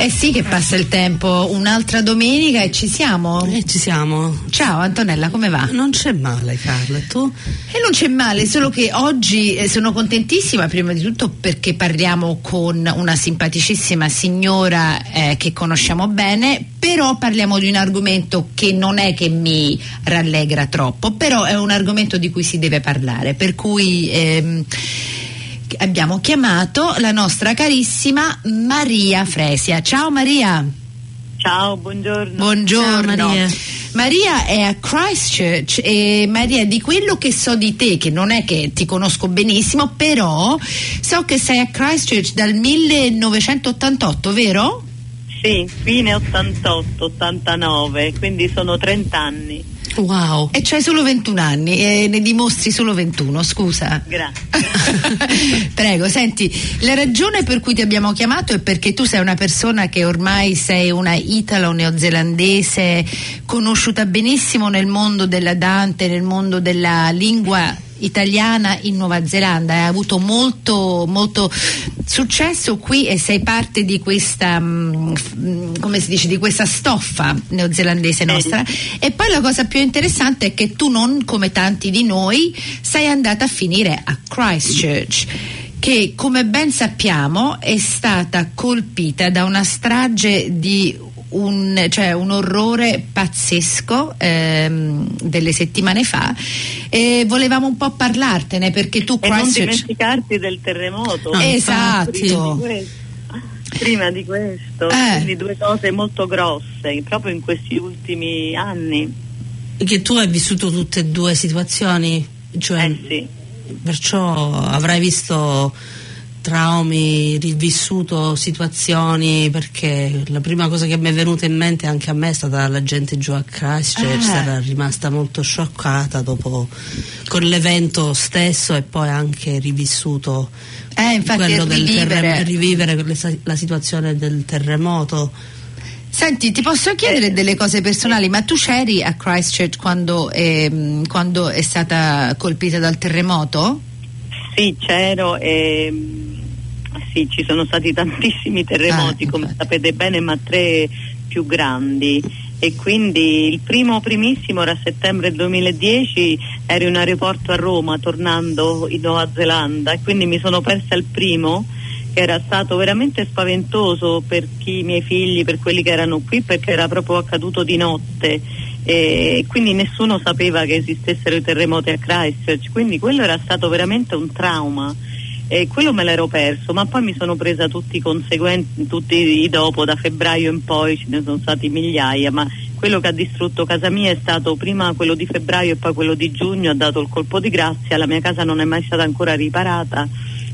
Eh sì che passa il tempo, un'altra domenica e ci siamo. E ci siamo. Ciao Antonella, come va? Non c'è male, Carla, tu? E non c'è male, solo che oggi eh, sono contentissima prima di tutto perché parliamo con una simpaticissima signora eh, che conosciamo bene, però parliamo di un argomento che non è che mi rallegra troppo, però è un argomento di cui si deve parlare, per cui ehm, abbiamo chiamato la nostra carissima Maria Fresia. Ciao Maria. Ciao, buongiorno. Buongiorno. Ciao, Maria. Maria è a Christchurch e Maria di quello che so di te, che non è che ti conosco benissimo, però so che sei a Christchurch dal 1988, vero? Sì, fine 88, 89, quindi sono 30 anni. Wow. E c'hai solo 21 anni e ne dimostri solo 21, scusa. Grazie. Prego, senti, la ragione per cui ti abbiamo chiamato è perché tu sei una persona che ormai sei una italo-neozelandese conosciuta benissimo nel mondo della Dante, nel mondo della lingua italiana in Nuova Zelanda, hai avuto molto, molto successo qui e sei parte di questa, mm, come si dice, di questa stoffa neozelandese nostra. E poi la cosa più interessante è che tu non, come tanti di noi, sei andata a finire a Christchurch che come ben sappiamo è stata colpita da una strage di un, cioè un orrore pazzesco ehm, delle settimane fa e volevamo un po' parlartene perché tu e non dimenticarti del terremoto. Esatto Prima di questo, prima di questo, Eh. quindi due cose molto grosse, proprio in questi ultimi anni. Che tu hai vissuto tutte e due situazioni, cioè, Eh sì. perciò avrai visto traumi, rivissuto situazioni, perché la prima cosa che mi è venuta in mente anche a me è stata la gente giù a Christchurch, Ah. era rimasta molto scioccata dopo con l'evento stesso e poi anche rivissuto Eh, infatti, quello del rivivere. terrem- rivivere la situazione del terremoto. Senti, ti posso chiedere delle cose personali, ma tu c'eri a Christchurch quando, ehm, quando è stata colpita dal terremoto? Sì, c'ero e mm, sì, ci sono stati tantissimi terremoti, Ah, come sapete bene, ma tre più grandi. E quindi il primo primissimo era settembre 2010, ero in aeroporto a Roma tornando in Nuova Zelanda e quindi mi sono persa il primo che era stato veramente spaventoso per chi, i miei figli, per quelli che erano qui perché era proprio accaduto di notte. E quindi nessuno sapeva che esistessero i terremoti a Christchurch, quindi quello era stato veramente un trauma e quello me l'ero perso, ma poi mi sono presa tutti i conseguenti, tutti i dopo, da febbraio in poi ce ne sono stati migliaia, ma quello che ha distrutto casa mia è stato prima quello di febbraio e poi quello di giugno, ha dato il colpo di grazia, la mia casa non è mai stata ancora riparata,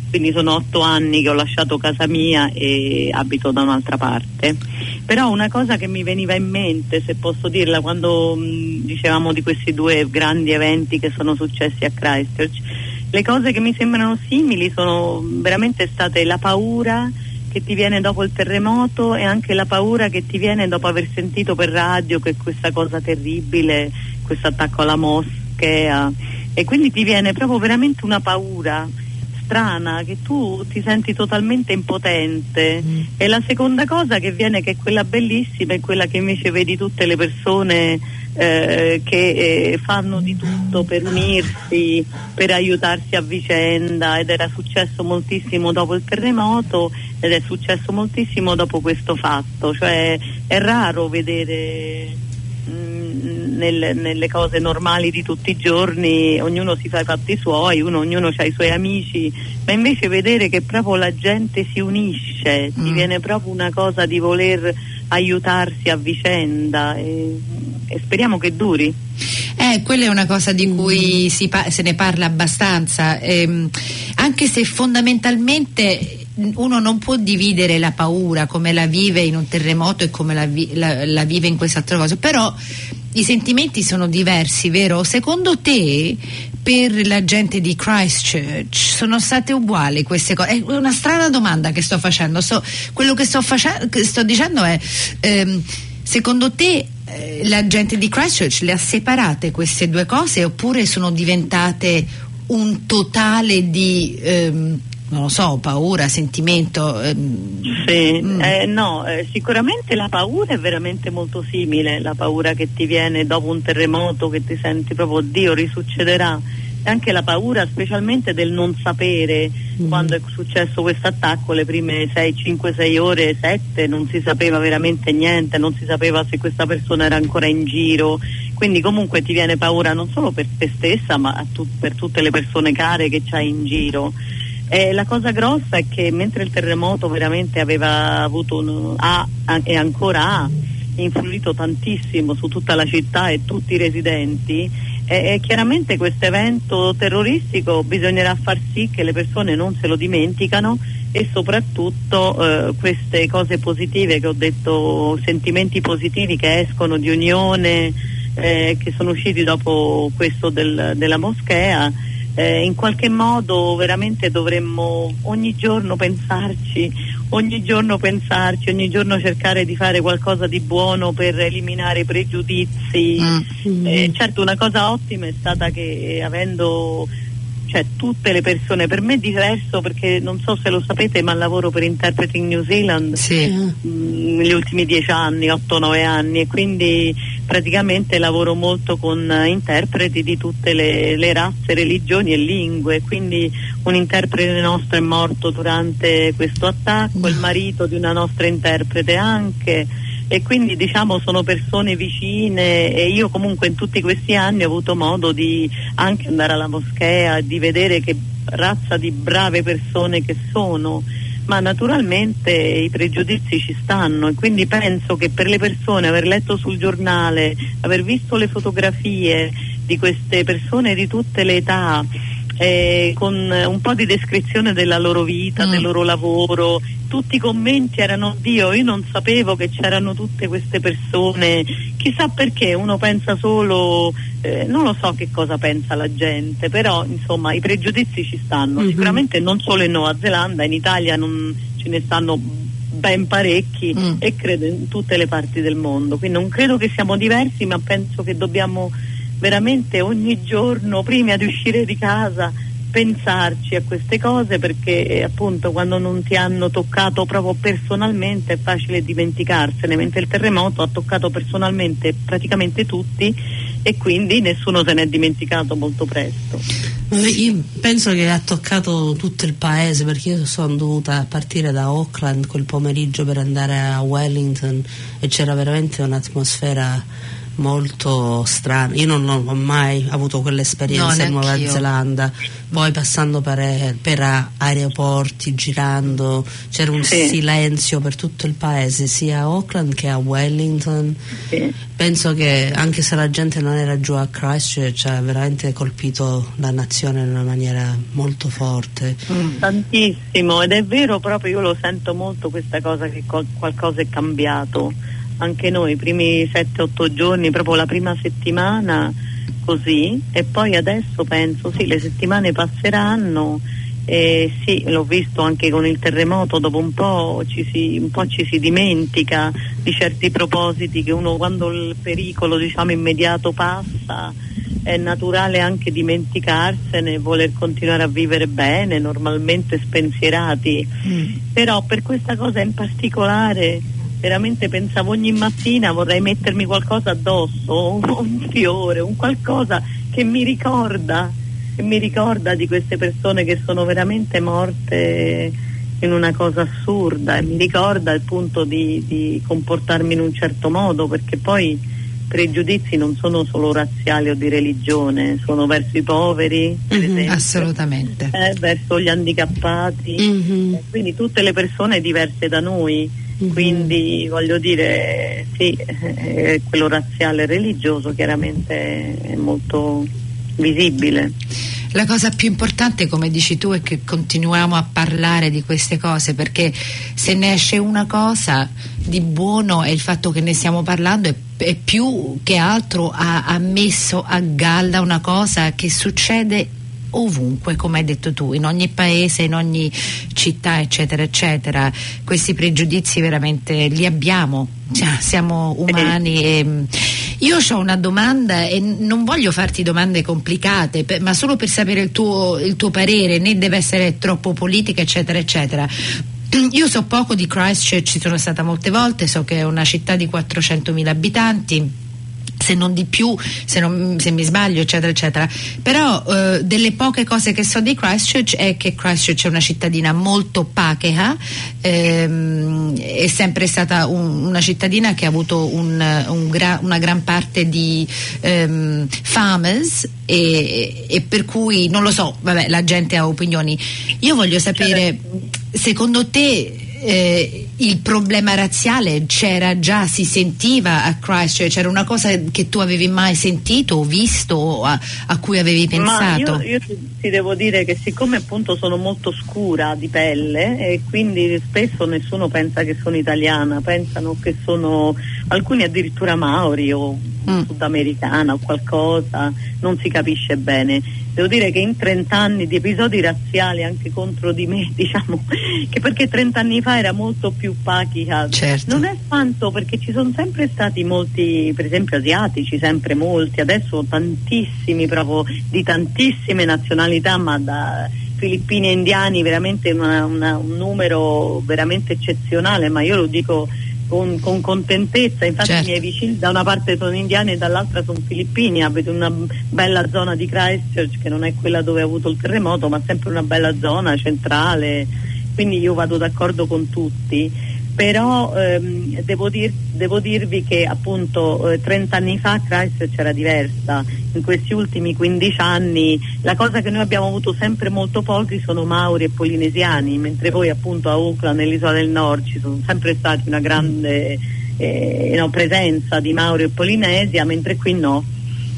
quindi sono otto anni che ho lasciato casa mia e abito da un'altra parte. Però una cosa che mi veniva in mente, se posso dirla, quando mh, dicevamo di questi due grandi eventi che sono successi a Christchurch, le cose che mi sembrano simili sono veramente state la paura che ti viene dopo il terremoto e anche la paura che ti viene dopo aver sentito per radio che questa cosa terribile, questo attacco alla moschea. E quindi ti viene proprio veramente una paura strana che tu ti senti totalmente impotente. E la seconda cosa che viene che è quella bellissima è quella che invece vedi tutte le persone eh, che eh, fanno di tutto per unirsi, per aiutarsi a vicenda ed era successo moltissimo dopo il terremoto ed è successo moltissimo dopo questo fatto, cioè è raro vedere mm, nelle, nelle cose normali di tutti i giorni, ognuno si fa i fatti suoi, uno, ognuno ha i suoi amici, ma invece vedere che proprio la gente si unisce, Mm. viene proprio una cosa di voler aiutarsi a vicenda e, e speriamo che duri. Eh, quella è una cosa di cui se ne parla abbastanza, ehm, anche se fondamentalmente uno non può dividere la paura come la vive in un terremoto e come la, vi- la- la vive in quest'altra cosa, però i sentimenti sono diversi, vero? Secondo te per la gente di Christchurch sono state uguali queste cose? È una strana domanda che sto facendo, So- quello che sto, face- che sto dicendo è... ehm, Secondo te eh, la gente di Christchurch le ha separate queste due cose oppure sono diventate un totale di ehm, non lo so, paura, sentimento? ehm, Sì, mm. eh, no, eh, sicuramente la paura è veramente molto simile, la paura che ti viene dopo un terremoto, che ti senti proprio, Dio, risuccederà. E anche la paura specialmente del non sapere Mm. quando è successo questo attacco, le prime 6, 5, 6 ore, 7, non si sapeva veramente niente, non si sapeva se questa persona era ancora in giro, quindi comunque ti viene paura non solo per te stessa ma tu- per tutte le persone care che c'hai in giro. Eh, la cosa grossa è che mentre il terremoto veramente aveva avuto un, ha, e ancora ha influito tantissimo su tutta la città e tutti i residenti, eh, eh, chiaramente questo evento terroristico bisognerà far sì che le persone non se lo dimenticano e soprattutto eh, queste cose positive che ho detto, sentimenti positivi che escono di unione, eh, che sono usciti dopo questo del- della moschea, eh, in qualche modo veramente dovremmo ogni giorno pensarci, ogni giorno pensarci, ogni giorno cercare di fare qualcosa di buono per eliminare i pregiudizi. Mm. Eh, certo una cosa ottima è stata che avendo cioè, tutte le persone, per me è diverso perché non so se lo sapete ma lavoro per Interpreting New Zealand Sì. mh, negli ultimi dieci anni, 8-9 anni e quindi praticamente lavoro molto con interpreti di tutte le, le razze, religioni e lingue, quindi un interprete nostro è morto durante questo attacco, il marito di una nostra interprete anche e quindi diciamo sono persone vicine e io comunque in tutti questi anni ho avuto modo di anche andare alla moschea e di vedere che razza di brave persone che sono. Ma naturalmente i pregiudizi ci stanno e quindi penso che per le persone aver letto sul giornale, aver visto le fotografie di queste persone di tutte le età eh, con un po' di descrizione della loro vita, Mm. del loro lavoro, tutti i commenti erano Dio, io non sapevo che c'erano tutte queste persone, chissà perché uno pensa solo, eh, non lo so che cosa pensa la gente, però insomma i pregiudizi ci stanno, Mhm. sicuramente non solo in Nuova Zelanda, in Italia non ce ne stanno ben parecchi Mm. e credo in tutte le parti del mondo, quindi non credo che siamo diversi ma penso che dobbiamo veramente ogni giorno prima di uscire di casa pensarci a queste cose perché eh, appunto quando non ti hanno toccato proprio personalmente è facile dimenticarsene, mentre il terremoto ha toccato personalmente praticamente tutti e quindi nessuno se ne è dimenticato molto presto. Io penso che ha toccato tutto il paese perché io sono dovuta partire da Auckland quel pomeriggio per andare a Wellington e c'era veramente un'atmosfera molto strana. Io non ho mai avuto quell'esperienza No, in Nuova. Zelanda, poi passando per, per aeroporti, girando, c'era un Sì. silenzio per tutto il paese, sia a Auckland che a Wellington. Sì. Penso che anche se la gente non era giù a Christchurch ha veramente colpito la nazione in una maniera molto forte. Tantissimo ed è vero proprio, io lo sento molto questa cosa che qual- qualcosa è cambiato. Anche noi, i primi 7-8 giorni, proprio la prima settimana così e poi adesso penso sì, le settimane passeranno e sì, l'ho visto anche con il terremoto, dopo un po' ci si, un po' ci si dimentica di certi propositi che uno quando il pericolo diciamo immediato passa è naturale anche dimenticarsene, voler continuare a vivere bene, normalmente spensierati. Però per questa cosa in particolare veramente pensavo ogni mattina vorrei mettermi qualcosa addosso, un, fiore, un qualcosa che mi ricorda, che mi ricorda di queste persone che sono veramente morte in una cosa assurda e mi ricorda il punto di, di comportarmi in un certo modo perché poi pregiudizi non sono solo razziali o di religione, sono verso i poveri, Mhm, esempio, Assolutamente. eh, verso gli handicappati, Mhm. eh, quindi tutte le persone diverse da noi, Mhm. quindi voglio dire sì, eh, quello razziale e religioso chiaramente è molto visibile. La cosa più importante, come dici tu, è che continuiamo a parlare di queste cose perché se ne esce una cosa di buono è il fatto che ne stiamo parlando e, e più che altro ha, ha messo a galla una cosa che succede ovunque, come hai detto tu, in ogni paese, in ogni città, eccetera, eccetera. Questi pregiudizi veramente li abbiamo, cioè, siamo umani. E, mm, io ho una domanda e non voglio farti domande complicate, per, ma solo per sapere il tuo, il tuo parere, né deve essere troppo politica, eccetera, eccetera. Io so poco di Christchurch, ci sono stata molte volte, so che è una città di 400.000 abitanti se non di più, se, non, se, mi sbaglio, eccetera, eccetera. Però eh, delle poche cose che so di Christchurch è che Christchurch è una cittadina molto pacheha, ehm, è sempre stata un, una cittadina che ha avuto un, un gra, una gran parte di ehm, farmers e, e, per cui non lo so, vabbè, la gente ha opinioni. Io voglio sapere, secondo te eh, il problema razziale c'era già, si sentiva a Christchurch, c'era una cosa che tu avevi mai sentito o visto o a, a, cui avevi pensato? Io, io ti, ti, devo dire che siccome appunto sono molto scura di pelle e quindi spesso nessuno pensa che sono italiana, pensano che sono alcuni addirittura maori o mm. sudamericana o qualcosa, non si capisce bene devo dire che in 30 anni di episodi razziali anche contro di me, diciamo, che perché 30 anni fa era molto più pachica, certo. non è tanto perché ci sono sempre stati molti, per esempio asiatici, sempre molti, adesso tantissimi proprio di tantissime nazionalità, ma da filippini e indiani veramente una, una, un numero veramente eccezionale, ma io lo dico con, con contentezza, infatti certo. i miei vicini da una parte sono indiani e dall'altra sono filippini, abito in una bella zona di Christchurch che non è quella dove ha avuto il terremoto, ma sempre una bella zona centrale, quindi io vado d'accordo con tutti però ehm, devo, dir, devo, dirvi che appunto eh, 30 anni fa Christchurch era diversa, in questi ultimi 15 anni la cosa che noi abbiamo avuto sempre molto pochi sono mauri e polinesiani, mentre poi appunto a Auckland, nell'isola del nord, ci sono sempre stati una grande eh, no, presenza di mauri e polinesia, mentre qui no.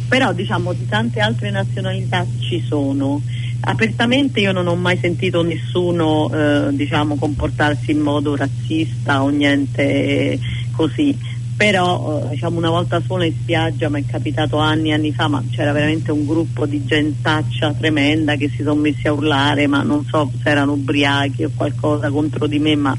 Però diciamo di tante altre nazionalità ci sono. Apertamente io non ho mai sentito nessuno eh, diciamo, comportarsi in modo razzista o niente così. Però eh, diciamo, una volta sola in spiaggia mi è capitato anni e anni fa ma c'era veramente un gruppo di gentaccia tremenda che si sono messi a urlare ma non so se erano ubriachi o qualcosa contro di me ma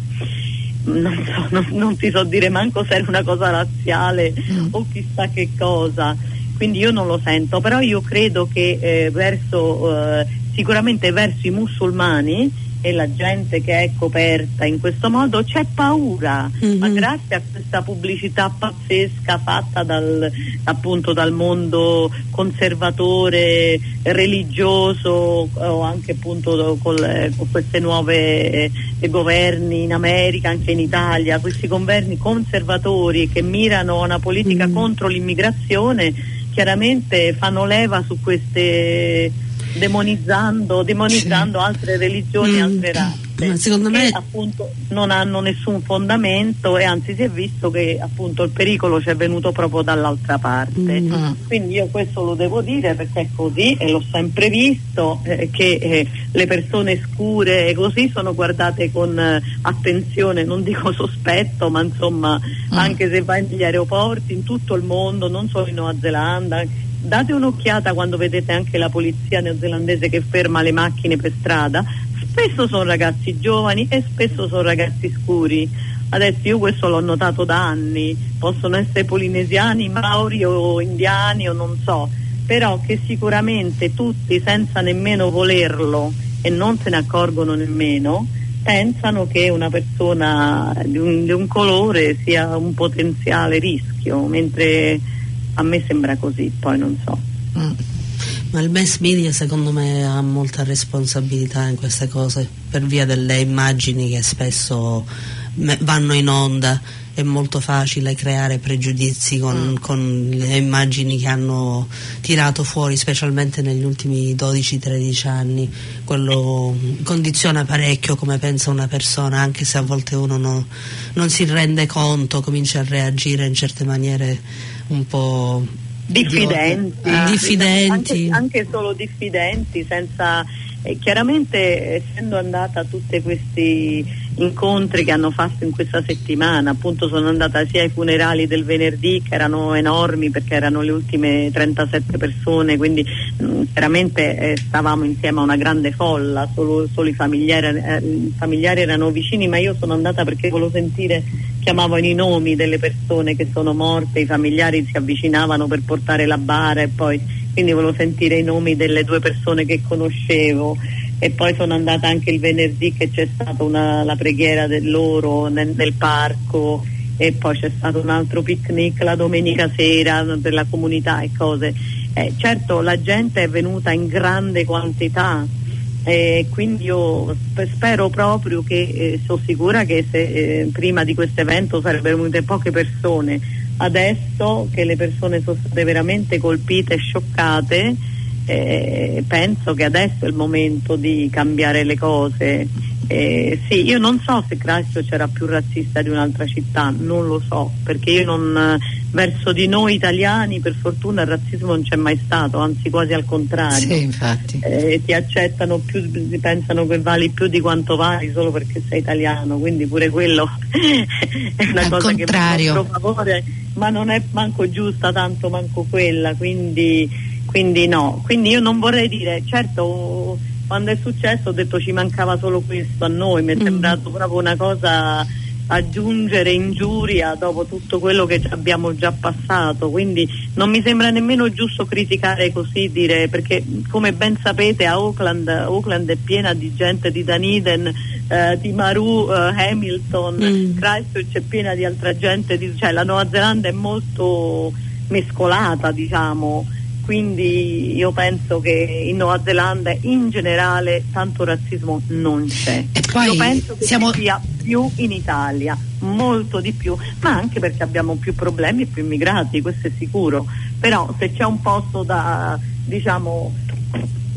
non, so, non, non ti so dire manco se era una cosa razziale mm. o chissà che cosa quindi io non lo sento però io credo che eh, verso eh, sicuramente verso i musulmani e la gente che è coperta in questo modo c'è paura, mm-hmm. ma grazie a questa pubblicità pazzesca fatta dal, appunto dal mondo conservatore, religioso o anche appunto con, con queste nuove eh, governi in America, anche in Italia, questi governi conservatori che mirano a una politica mm-hmm. contro l'immigrazione chiaramente fanno leva su queste demonizzando, demonizzando altre religioni, mm. altre razze. Secondo me appunto non hanno nessun fondamento e anzi si è visto che appunto il pericolo ci è venuto proprio dall'altra parte. Mm. Ah. Quindi io questo lo devo dire perché è così e l'ho sempre visto eh, che eh, le persone scure così sono guardate con eh, attenzione, non dico sospetto, ma insomma mm. anche se vai negli aeroporti in tutto il mondo, non solo in Nuova Zelanda, date un'occhiata quando vedete anche la polizia neozelandese che ferma le macchine per strada, spesso sono ragazzi giovani e spesso sono ragazzi scuri. Adesso io questo l'ho notato da anni, possono essere polinesiani, maori o indiani o non so, però che sicuramente tutti senza nemmeno volerlo e non se ne accorgono nemmeno, pensano che una persona di un, di un colore sia un potenziale rischio, mentre a me sembra così, poi non so. Mm. Ma il mass media secondo me ha molta responsabilità in queste cose per via delle immagini che spesso vanno in onda è molto facile creare pregiudizi con, mm. con, le immagini che hanno tirato fuori specialmente negli ultimi 12-13 anni quello condiziona parecchio come pensa una persona anche se a volte uno no, non si rende conto comincia a reagire in certe maniere un po' diffidenti, ah, diffidenti. Anche, anche, solo diffidenti senza eh, chiaramente essendo andata a tutti questi incontri che hanno fatto in questa settimana appunto sono andata sia ai funerali del venerdì che erano enormi perché erano le ultime 37 persone quindi mh, chiaramente eh, stavamo insieme a una grande folla, solo, solo i, familiari, eh, i familiari erano vicini, ma io sono andata perché volevo sentire, chiamavano i nomi delle persone che sono morte, i familiari si avvicinavano per portare la bara e poi quindi volevo sentire i nomi delle due persone che conoscevo e poi sono andata anche il venerdì che c'è stata una, la preghiera del loro nel, nel parco e poi c'è stato un altro picnic la domenica sera per la comunità e cose. Eh, certo la gente è venuta in grande quantità e quindi io sp- spero proprio che, eh, sono sicura che se, eh, prima di questo evento sarebbero venute poche persone, adesso che le persone sono state veramente colpite e scioccate, eh, penso che adesso è il momento di cambiare le cose. Eh, sì, io non so se Christchurch era più razzista di un'altra città, non lo so, perché io non, verso di noi italiani per fortuna il razzismo non c'è mai stato, anzi quasi al contrario. Sì, infatti. Eh, ti accettano più, pensano che vali più di quanto vali solo perché sei italiano, quindi pure quello è una Al cosa contrario. che fa nostro favore, ma non è manco giusta tanto manco quella, quindi, quindi no. Quindi io non vorrei dire, certo quando è successo ho detto ci mancava solo questo a noi, mi è Mm. sembrato proprio una cosa aggiungere ingiuria dopo tutto quello che abbiamo già passato, quindi non mi sembra nemmeno giusto criticare così, dire, perché come ben sapete a Auckland, Auckland è piena di gente di Dunedin, eh, di Maru, eh, Hamilton, Mm. Christchurch è piena di altra gente, di- cioè la Nuova Zelanda è molto mescolata diciamo quindi io penso che in Nuova Zelanda in generale tanto razzismo non c'è. Io penso che siamo- ci sia più in Italia, molto di più, ma anche perché abbiamo più problemi e più immigrati, questo è sicuro. Però se c'è un posto da diciamo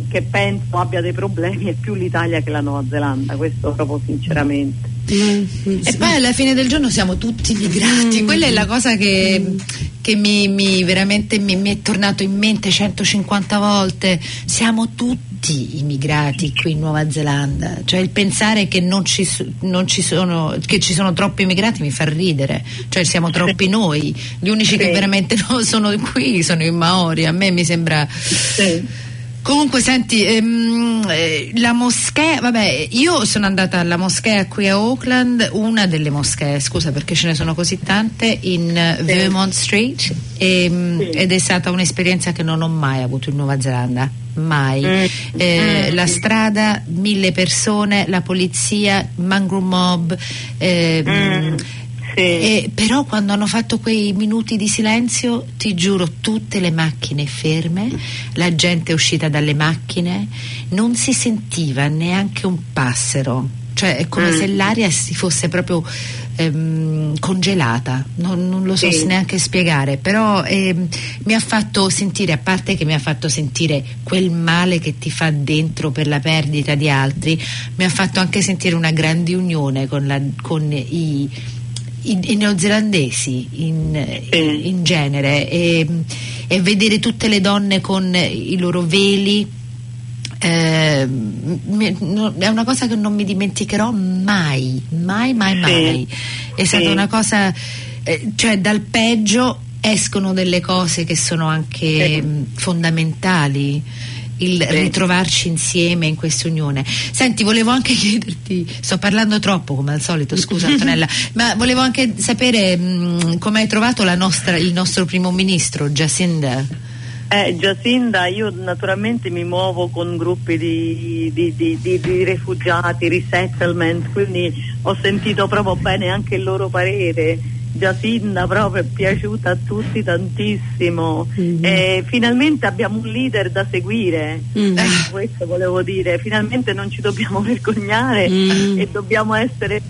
che penso abbia dei problemi è più l'Italia che la Nuova Zelanda, questo proprio sinceramente. E poi alla fine del giorno siamo tutti migrati, quella è la cosa che, che mi, mi- veramente mi, mi è tornato in mente 150 volte. Siamo tutti immigrati qui in Nuova Zelanda, cioè il pensare che non ci, non ci sono, che ci sono troppi immigrati mi fa ridere, cioè siamo troppi noi, gli unici che Sì. veramente no, sono qui sono i Maori, a me mi sembra... Sì. Comunque, senti, ehm, eh, la moschea, vabbè, io sono andata alla moschea qui a Auckland, una delle moschee, scusa perché ce ne sono così tante, in eh, Sì. Vermont Street, ehm, Sì. ed è stata un'esperienza che non ho mai avuto in Nuova Zelanda. Mai. Mm. Eh, Mm. La strada, mille persone, la polizia, mangrove mob. ehm, Mm. E però quando hanno fatto quei minuti di silenzio, ti giuro, tutte le macchine ferme, la gente è uscita dalle macchine, non si sentiva neanche un passero, cioè è come Mm. se l'aria si fosse proprio ehm, congelata, non, non lo so Sì. neanche spiegare, però ehm, mi ha fatto sentire, a parte che mi ha fatto sentire quel male che ti fa dentro per la perdita di altri, mi ha fatto anche sentire una grande unione con, la- con i i, neozelandesi in, Sì. in genere e, e vedere tutte le donne con i loro veli eh, è una cosa che non mi dimenticherò mai, mai, mai, mai. È stata una cosa, eh, cioè dal peggio escono delle cose che sono anche Sì. mh, fondamentali. Il ritrovarci insieme in questa unione. Senti, volevo anche chiederti, sto parlando troppo come al solito, scusa Antonella, ma volevo anche sapere mh, come hai trovato la nostra- il nostro primo ministro, Jacinda. Eh, Giacinda, io naturalmente mi muovo con gruppi di, di- di- di- di rifugiati, resettlement, quindi ho sentito proprio bene anche il loro parere. Giacinda proprio è piaciuta a tutti tantissimo. Mhm. Eh, finalmente abbiamo un leader da seguire, Mm. Eh, questo volevo dire, finalmente non ci dobbiamo vergognare Mm. e dobbiamo essere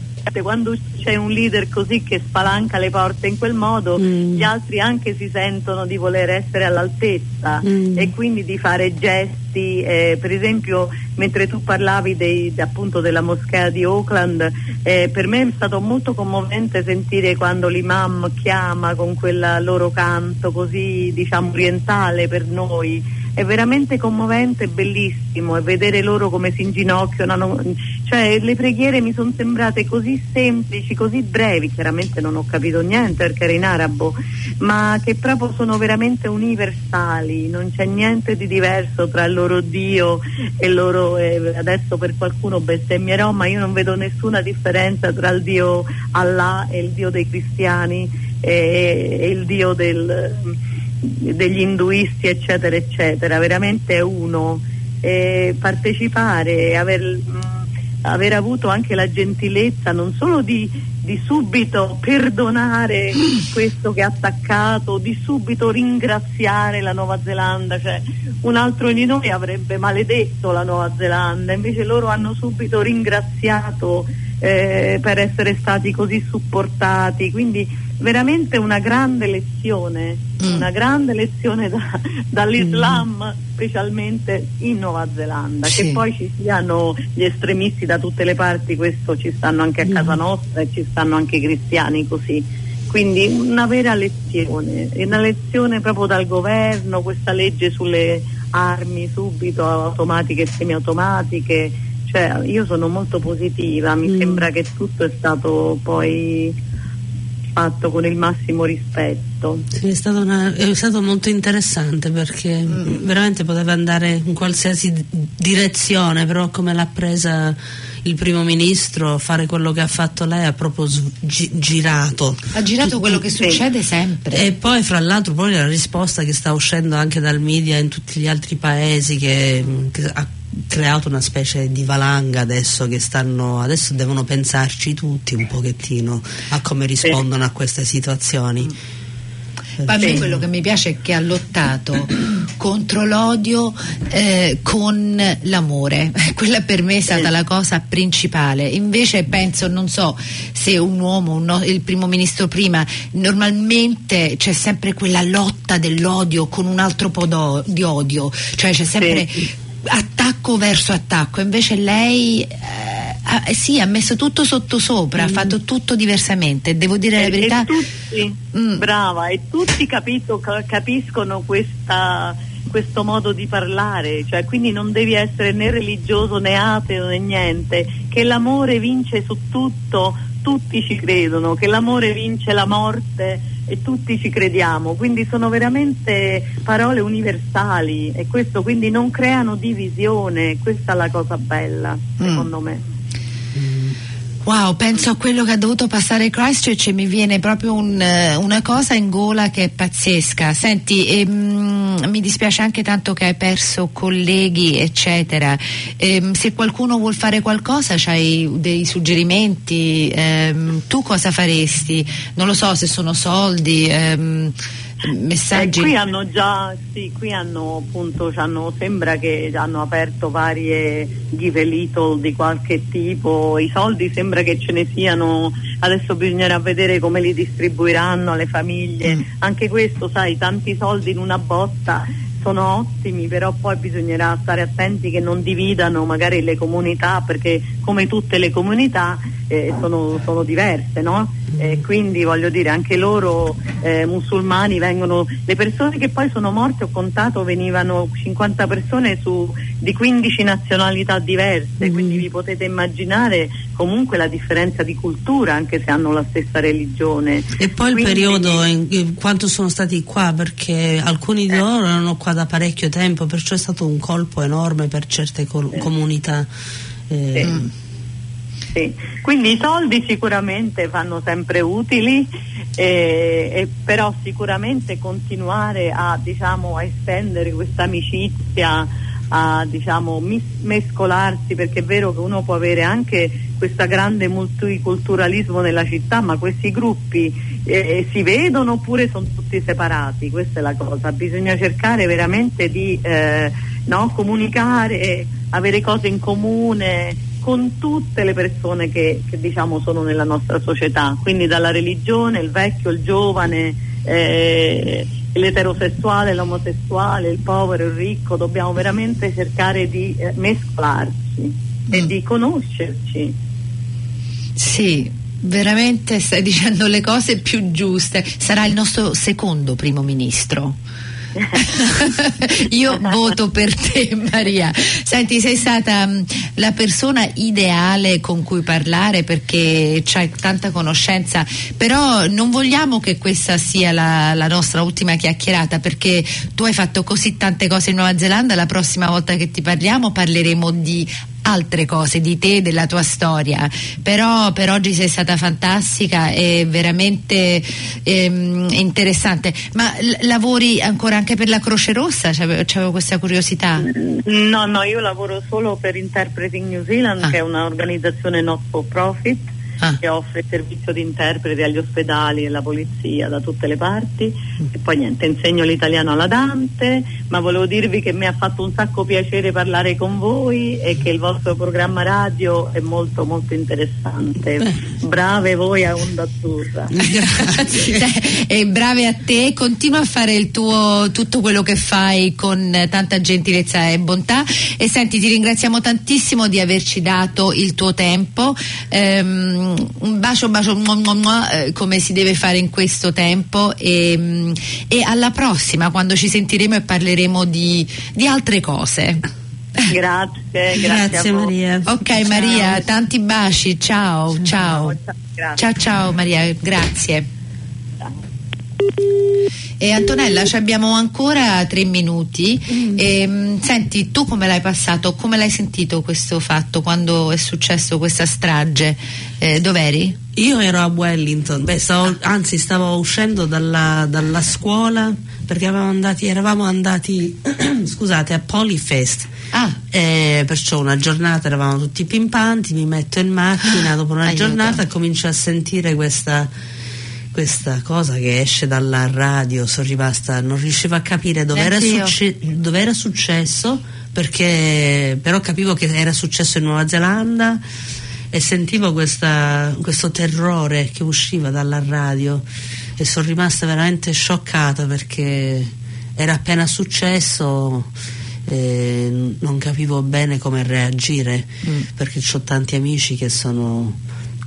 quando c'è un leader così che spalanca le porte in quel modo Mm. gli altri anche si sentono di voler essere all'altezza Mm. e quindi di fare gesti eh, per esempio mentre tu parlavi dei- de- appunto della moschea di Auckland eh, per me è stato molto commovente sentire quando l'imam chiama con quel loro canto così diciamo orientale per noi. È veramente commovente e bellissimo e vedere loro come si inginocchiano cioè le preghiere mi sono sembrate così semplici così brevi, chiaramente non ho capito niente perché era in arabo, ma che proprio sono veramente universali, non c'è niente di diverso tra il loro Dio e loro, eh, adesso per qualcuno bestemmierò, ma io non vedo nessuna differenza tra il Dio Allah e il Dio dei cristiani e, e il Dio del, degli induisti eccetera eccetera, veramente è uno. E partecipare, aver, mh, aver avuto anche la gentilezza non solo di, di subito perdonare questo che ha attaccato, di subito ringraziare la Nuova Zelanda, cioè un altro di noi avrebbe maledetto la Nuova Zelanda, invece loro hanno subito ringraziato eh, per essere stati così supportati, quindi veramente una grande lezione, Mm. una grande lezione da- dall'Islam, specialmente in Nuova Zelanda, Sì. che poi ci siano gli estremisti da tutte le parti, questo ci stanno anche a casa nostra e ci stanno anche i cristiani così. Quindi una vera lezione, una lezione proprio dal governo, questa legge sulle armi subito automatiche e semiautomatiche, cioè io sono molto positiva, mi Mm. sembra che tutto è stato poi fatto con il massimo rispetto. Sì, è, stato una- è stato molto interessante perché veramente poteva andare in qualsiasi di- direzione, però come l'ha presa il primo ministro, fare quello che ha fatto lei ha proprio gi- girato. Ha girato Tutto- quello che sì. succede sempre. E poi fra l'altro poi la risposta che sta uscendo anche dal media in tutti gli altri paesi che, che ha creato una specie di valanga adesso che stanno adesso devono pensarci tutti un pochettino a come rispondono a queste situazioni. Ma a me Sì. quello che mi piace è che ha lottato contro l'odio eh, con l'amore. Quella per me è stata Sì. la cosa principale. Invece penso, non so se un uomo, un no- il primo ministro prima, normalmente c'è sempre quella lotta dell'odio con un altro po' di odio, cioè c'è sempre attacco verso attacco. Invece lei... eh, sì, ha messo tutto sotto sopra, ha fatto tutto diversamente. Devo dire la E- verità. E tutti, Mm. brava, e tutti capito- ca- capiscono questa- questo modo di parlare, cioè quindi non devi essere né religioso né ateo né niente, che l'amore vince su tutto, tutti ci credono, che l'amore vince la morte e tutti ci crediamo, quindi sono veramente parole universali e questo quindi non creano divisione, questa è la cosa bella, secondo me. Wow, penso a quello che ha dovuto passare Christchurch e mi viene proprio un, eh, una cosa in gola che è pazzesca. Senti, ehm, mi dispiace anche tanto che hai perso colleghi, eccetera. Ehm, se qualcuno vuol fare qualcosa, c'hai dei suggerimenti? Ehm, tu cosa faresti? Non lo so se sono soldi, ehm, messaggi. Eh, qui hanno già, sì, qui hanno appunto, c'hanno- sembra che hanno aperto varie give a little di qualche tipo, i soldi sembra che ce ne siano, adesso bisognerà vedere come li distribuiranno alle famiglie, Mm. anche questo sai, tanti soldi in una botta sono ottimi, però poi bisognerà stare attenti che non dividano magari le comunità, perché come tutte le comunità eh, sono, sono diverse, no? E quindi voglio dire, anche loro eh, musulmani vengono, le persone che poi sono morte, ho contato, venivano 50 persone su, di 15 nazionalità diverse, quindi vi potete immaginare comunque la differenza di cultura, anche se hanno la stessa religione. E poi il Quindi- periodo in, in quanto sono stati qua, perché alcuni di loro erano qua da parecchio tempo, perciò è stato un colpo enorme per certe col- comunità. eh, Sì. Sì. Quindi i soldi sicuramente fanno sempre utili, eh, e però sicuramente continuare a, diciamo, a estendere questa amicizia, a diciamo, mescolarsi, perché è vero che uno può avere anche questo grande multiculturalismo nella città, ma questi gruppi eh, si vedono oppure sono tutti separati, questa è la cosa, bisogna cercare veramente di eh, no, comunicare, avere cose in comune con tutte le persone che, che, diciamo sono nella nostra società, quindi dalla religione, il vecchio, il giovane, eh, l'eterosessuale, l'omosessuale, il povero, il ricco, dobbiamo veramente cercare di eh, mescolarci e di conoscerci. Sì, veramente stai dicendo le cose più giuste. Sarà il nostro secondo primo ministro. Io voto per te Maria. Senti, sei stata mh, la persona ideale con cui parlare perché c'hai tanta conoscenza, però non vogliamo che questa sia la, la nostra ultima chiacchierata perché tu hai fatto così tante cose in Nuova Zelanda, la prossima volta che ti parliamo parleremo di altre cose di te, della tua storia, però per oggi sei stata fantastica e veramente ehm, interessante. Ma l- lavori ancora anche per la Croce Rossa? C'avevo, c'avevo questa curiosità. No, no, io lavoro solo per Interpreting New Zealand, Ah. che è un'organizzazione not for profit Ah. che offre il servizio di interpreti agli ospedali e alla polizia da tutte le parti. E poi niente, insegno l'italiano alla Dante, ma volevo dirvi che mi ha fatto un sacco piacere parlare con voi e che il vostro programma radio è molto molto interessante. Brave voi a Onda Azzurra. Grazie. e brave a te, continua a fare il tuo, tutto quello che fai con tanta gentilezza e bontà e senti ti ringraziamo tantissimo di averci dato il tuo tempo Ehm, un bacio bacio mua, mua, mua, eh, come si deve fare in questo tempo e, mm, e alla prossima quando ci sentiremo e parleremo di, di altre cose Grazie, grazie, Grazie a voi. Maria. ok Ciao. Maria tanti baci ciao ciao Ciao, ciao ciao Maria grazie E Antonella, ci abbiamo ancora tre minuti. Ehm, senti, tu come l'hai passato? Come l'hai sentito questo fatto quando è successo questa strage? Eh, dov'eri? Io ero a Wellington, beh, stavo- anzi stavo uscendo dalla, dalla scuola perché andati- eravamo andati scusate, a Polyfest. Ah. Eh, perciò una giornata eravamo tutti pimpanti, mi metto in macchina dopo una Aiuto. giornata e comincio a sentire questa, questa cosa che esce dalla radio, sono rimasta, non riuscivo a capire dove era, succe- dove era successo, perché però capivo che era successo in Nuova Zelanda e sentivo questa- questo terrore che usciva dalla radio e sono rimasta veramente scioccata perché era appena successo e non capivo bene come reagire Mm. perché ho tanti amici che sono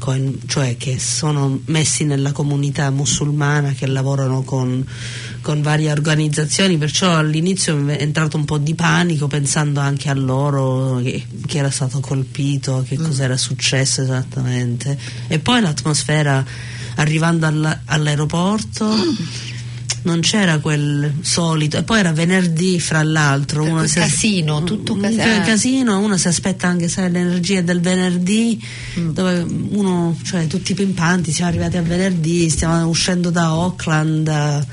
coin- cioè che sono messi nella comunità musulmana che lavorano con, con varie organizzazioni. Perciò all'inizio è entrato un po' di panico pensando anche a loro che, che era stato colpito che cosa era successo esattamente. E poi l'atmosfera arrivando alla- all'aeroporto non c'era quel solito e poi era venerdì fra l'altro uno si- casino, tutto un cas- ca- ah. casino uno si aspetta anche sai, l'energia del venerdì Mm. dove uno cioè tutti pimpanti siamo arrivati a venerdì stiamo uscendo da Auckland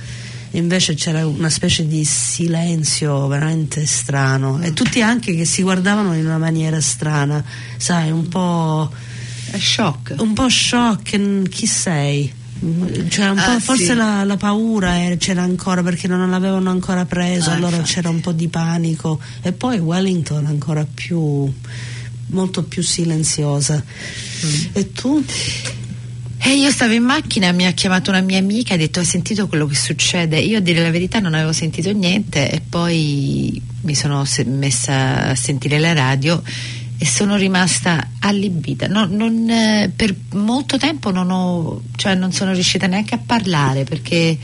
invece c'era una specie di silenzio veramente strano Mm. e tutti anche che si guardavano in una maniera strana sai un po' È shock. un po' shock chi sei C'era un Ah, po', forse sì. la, la paura eh, c'era ancora perché non l'avevano ancora preso, Ah, allora infatti. c'era un po' di panico e poi Wellington ancora più molto più silenziosa. Mm. E tu? E io stavo in macchina, mi ha chiamato una mia amica e ha detto hai sentito quello che succede? Io a dire la verità non avevo sentito niente e poi mi sono messa a sentire la radio e sono rimasta allibita. No- non, eh, per molto tempo non, ho, cioè non sono riuscita neanche a parlare perché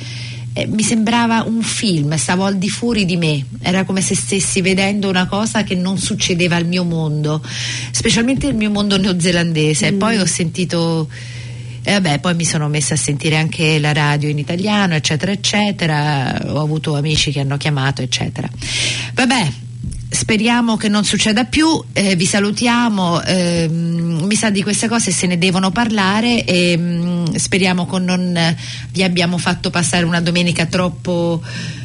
eh, mi sembrava un film, stavo al di fuori di me, era come se stessi vedendo una cosa che non succedeva al mio mondo, specialmente il mio mondo neozelandese. E poi ho sentito e vabbè, poi mi sono messa a sentire anche la radio in italiano, eccetera, eccetera. Ho avuto amici che hanno chiamato, eccetera. Vabbè, speriamo che non succeda più. eh, vi salutiamo. ehm, mi sa di queste cose se ne devono parlare e mm, speriamo che non eh, vi abbiamo fatto passare una domenica troppo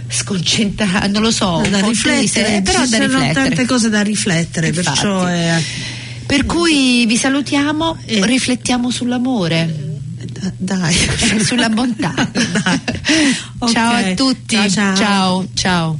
sconcentrata, non lo so, da riflettere, triste, eh, però ci da sono riflettere. tante cose da riflettere, Infatti. perciò è- Per cui vi salutiamo, Eh. riflettiamo sull'amore. da- dai, sulla bontà. Dai. Ok. Ciao a tutti. Ciao, ciao. ciao.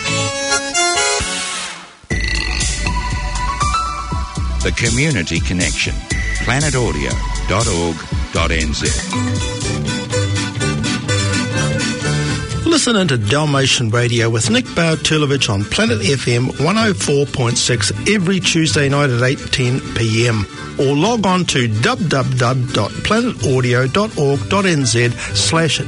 The Community Connection. planetaudio.org.nz. Listening to Dalmatian Radio with Nick Bowtulovich on Planet FM 104.6 every Tuesday night at 8.10 p.m. Or log on to www.planetaudio.org.nz slash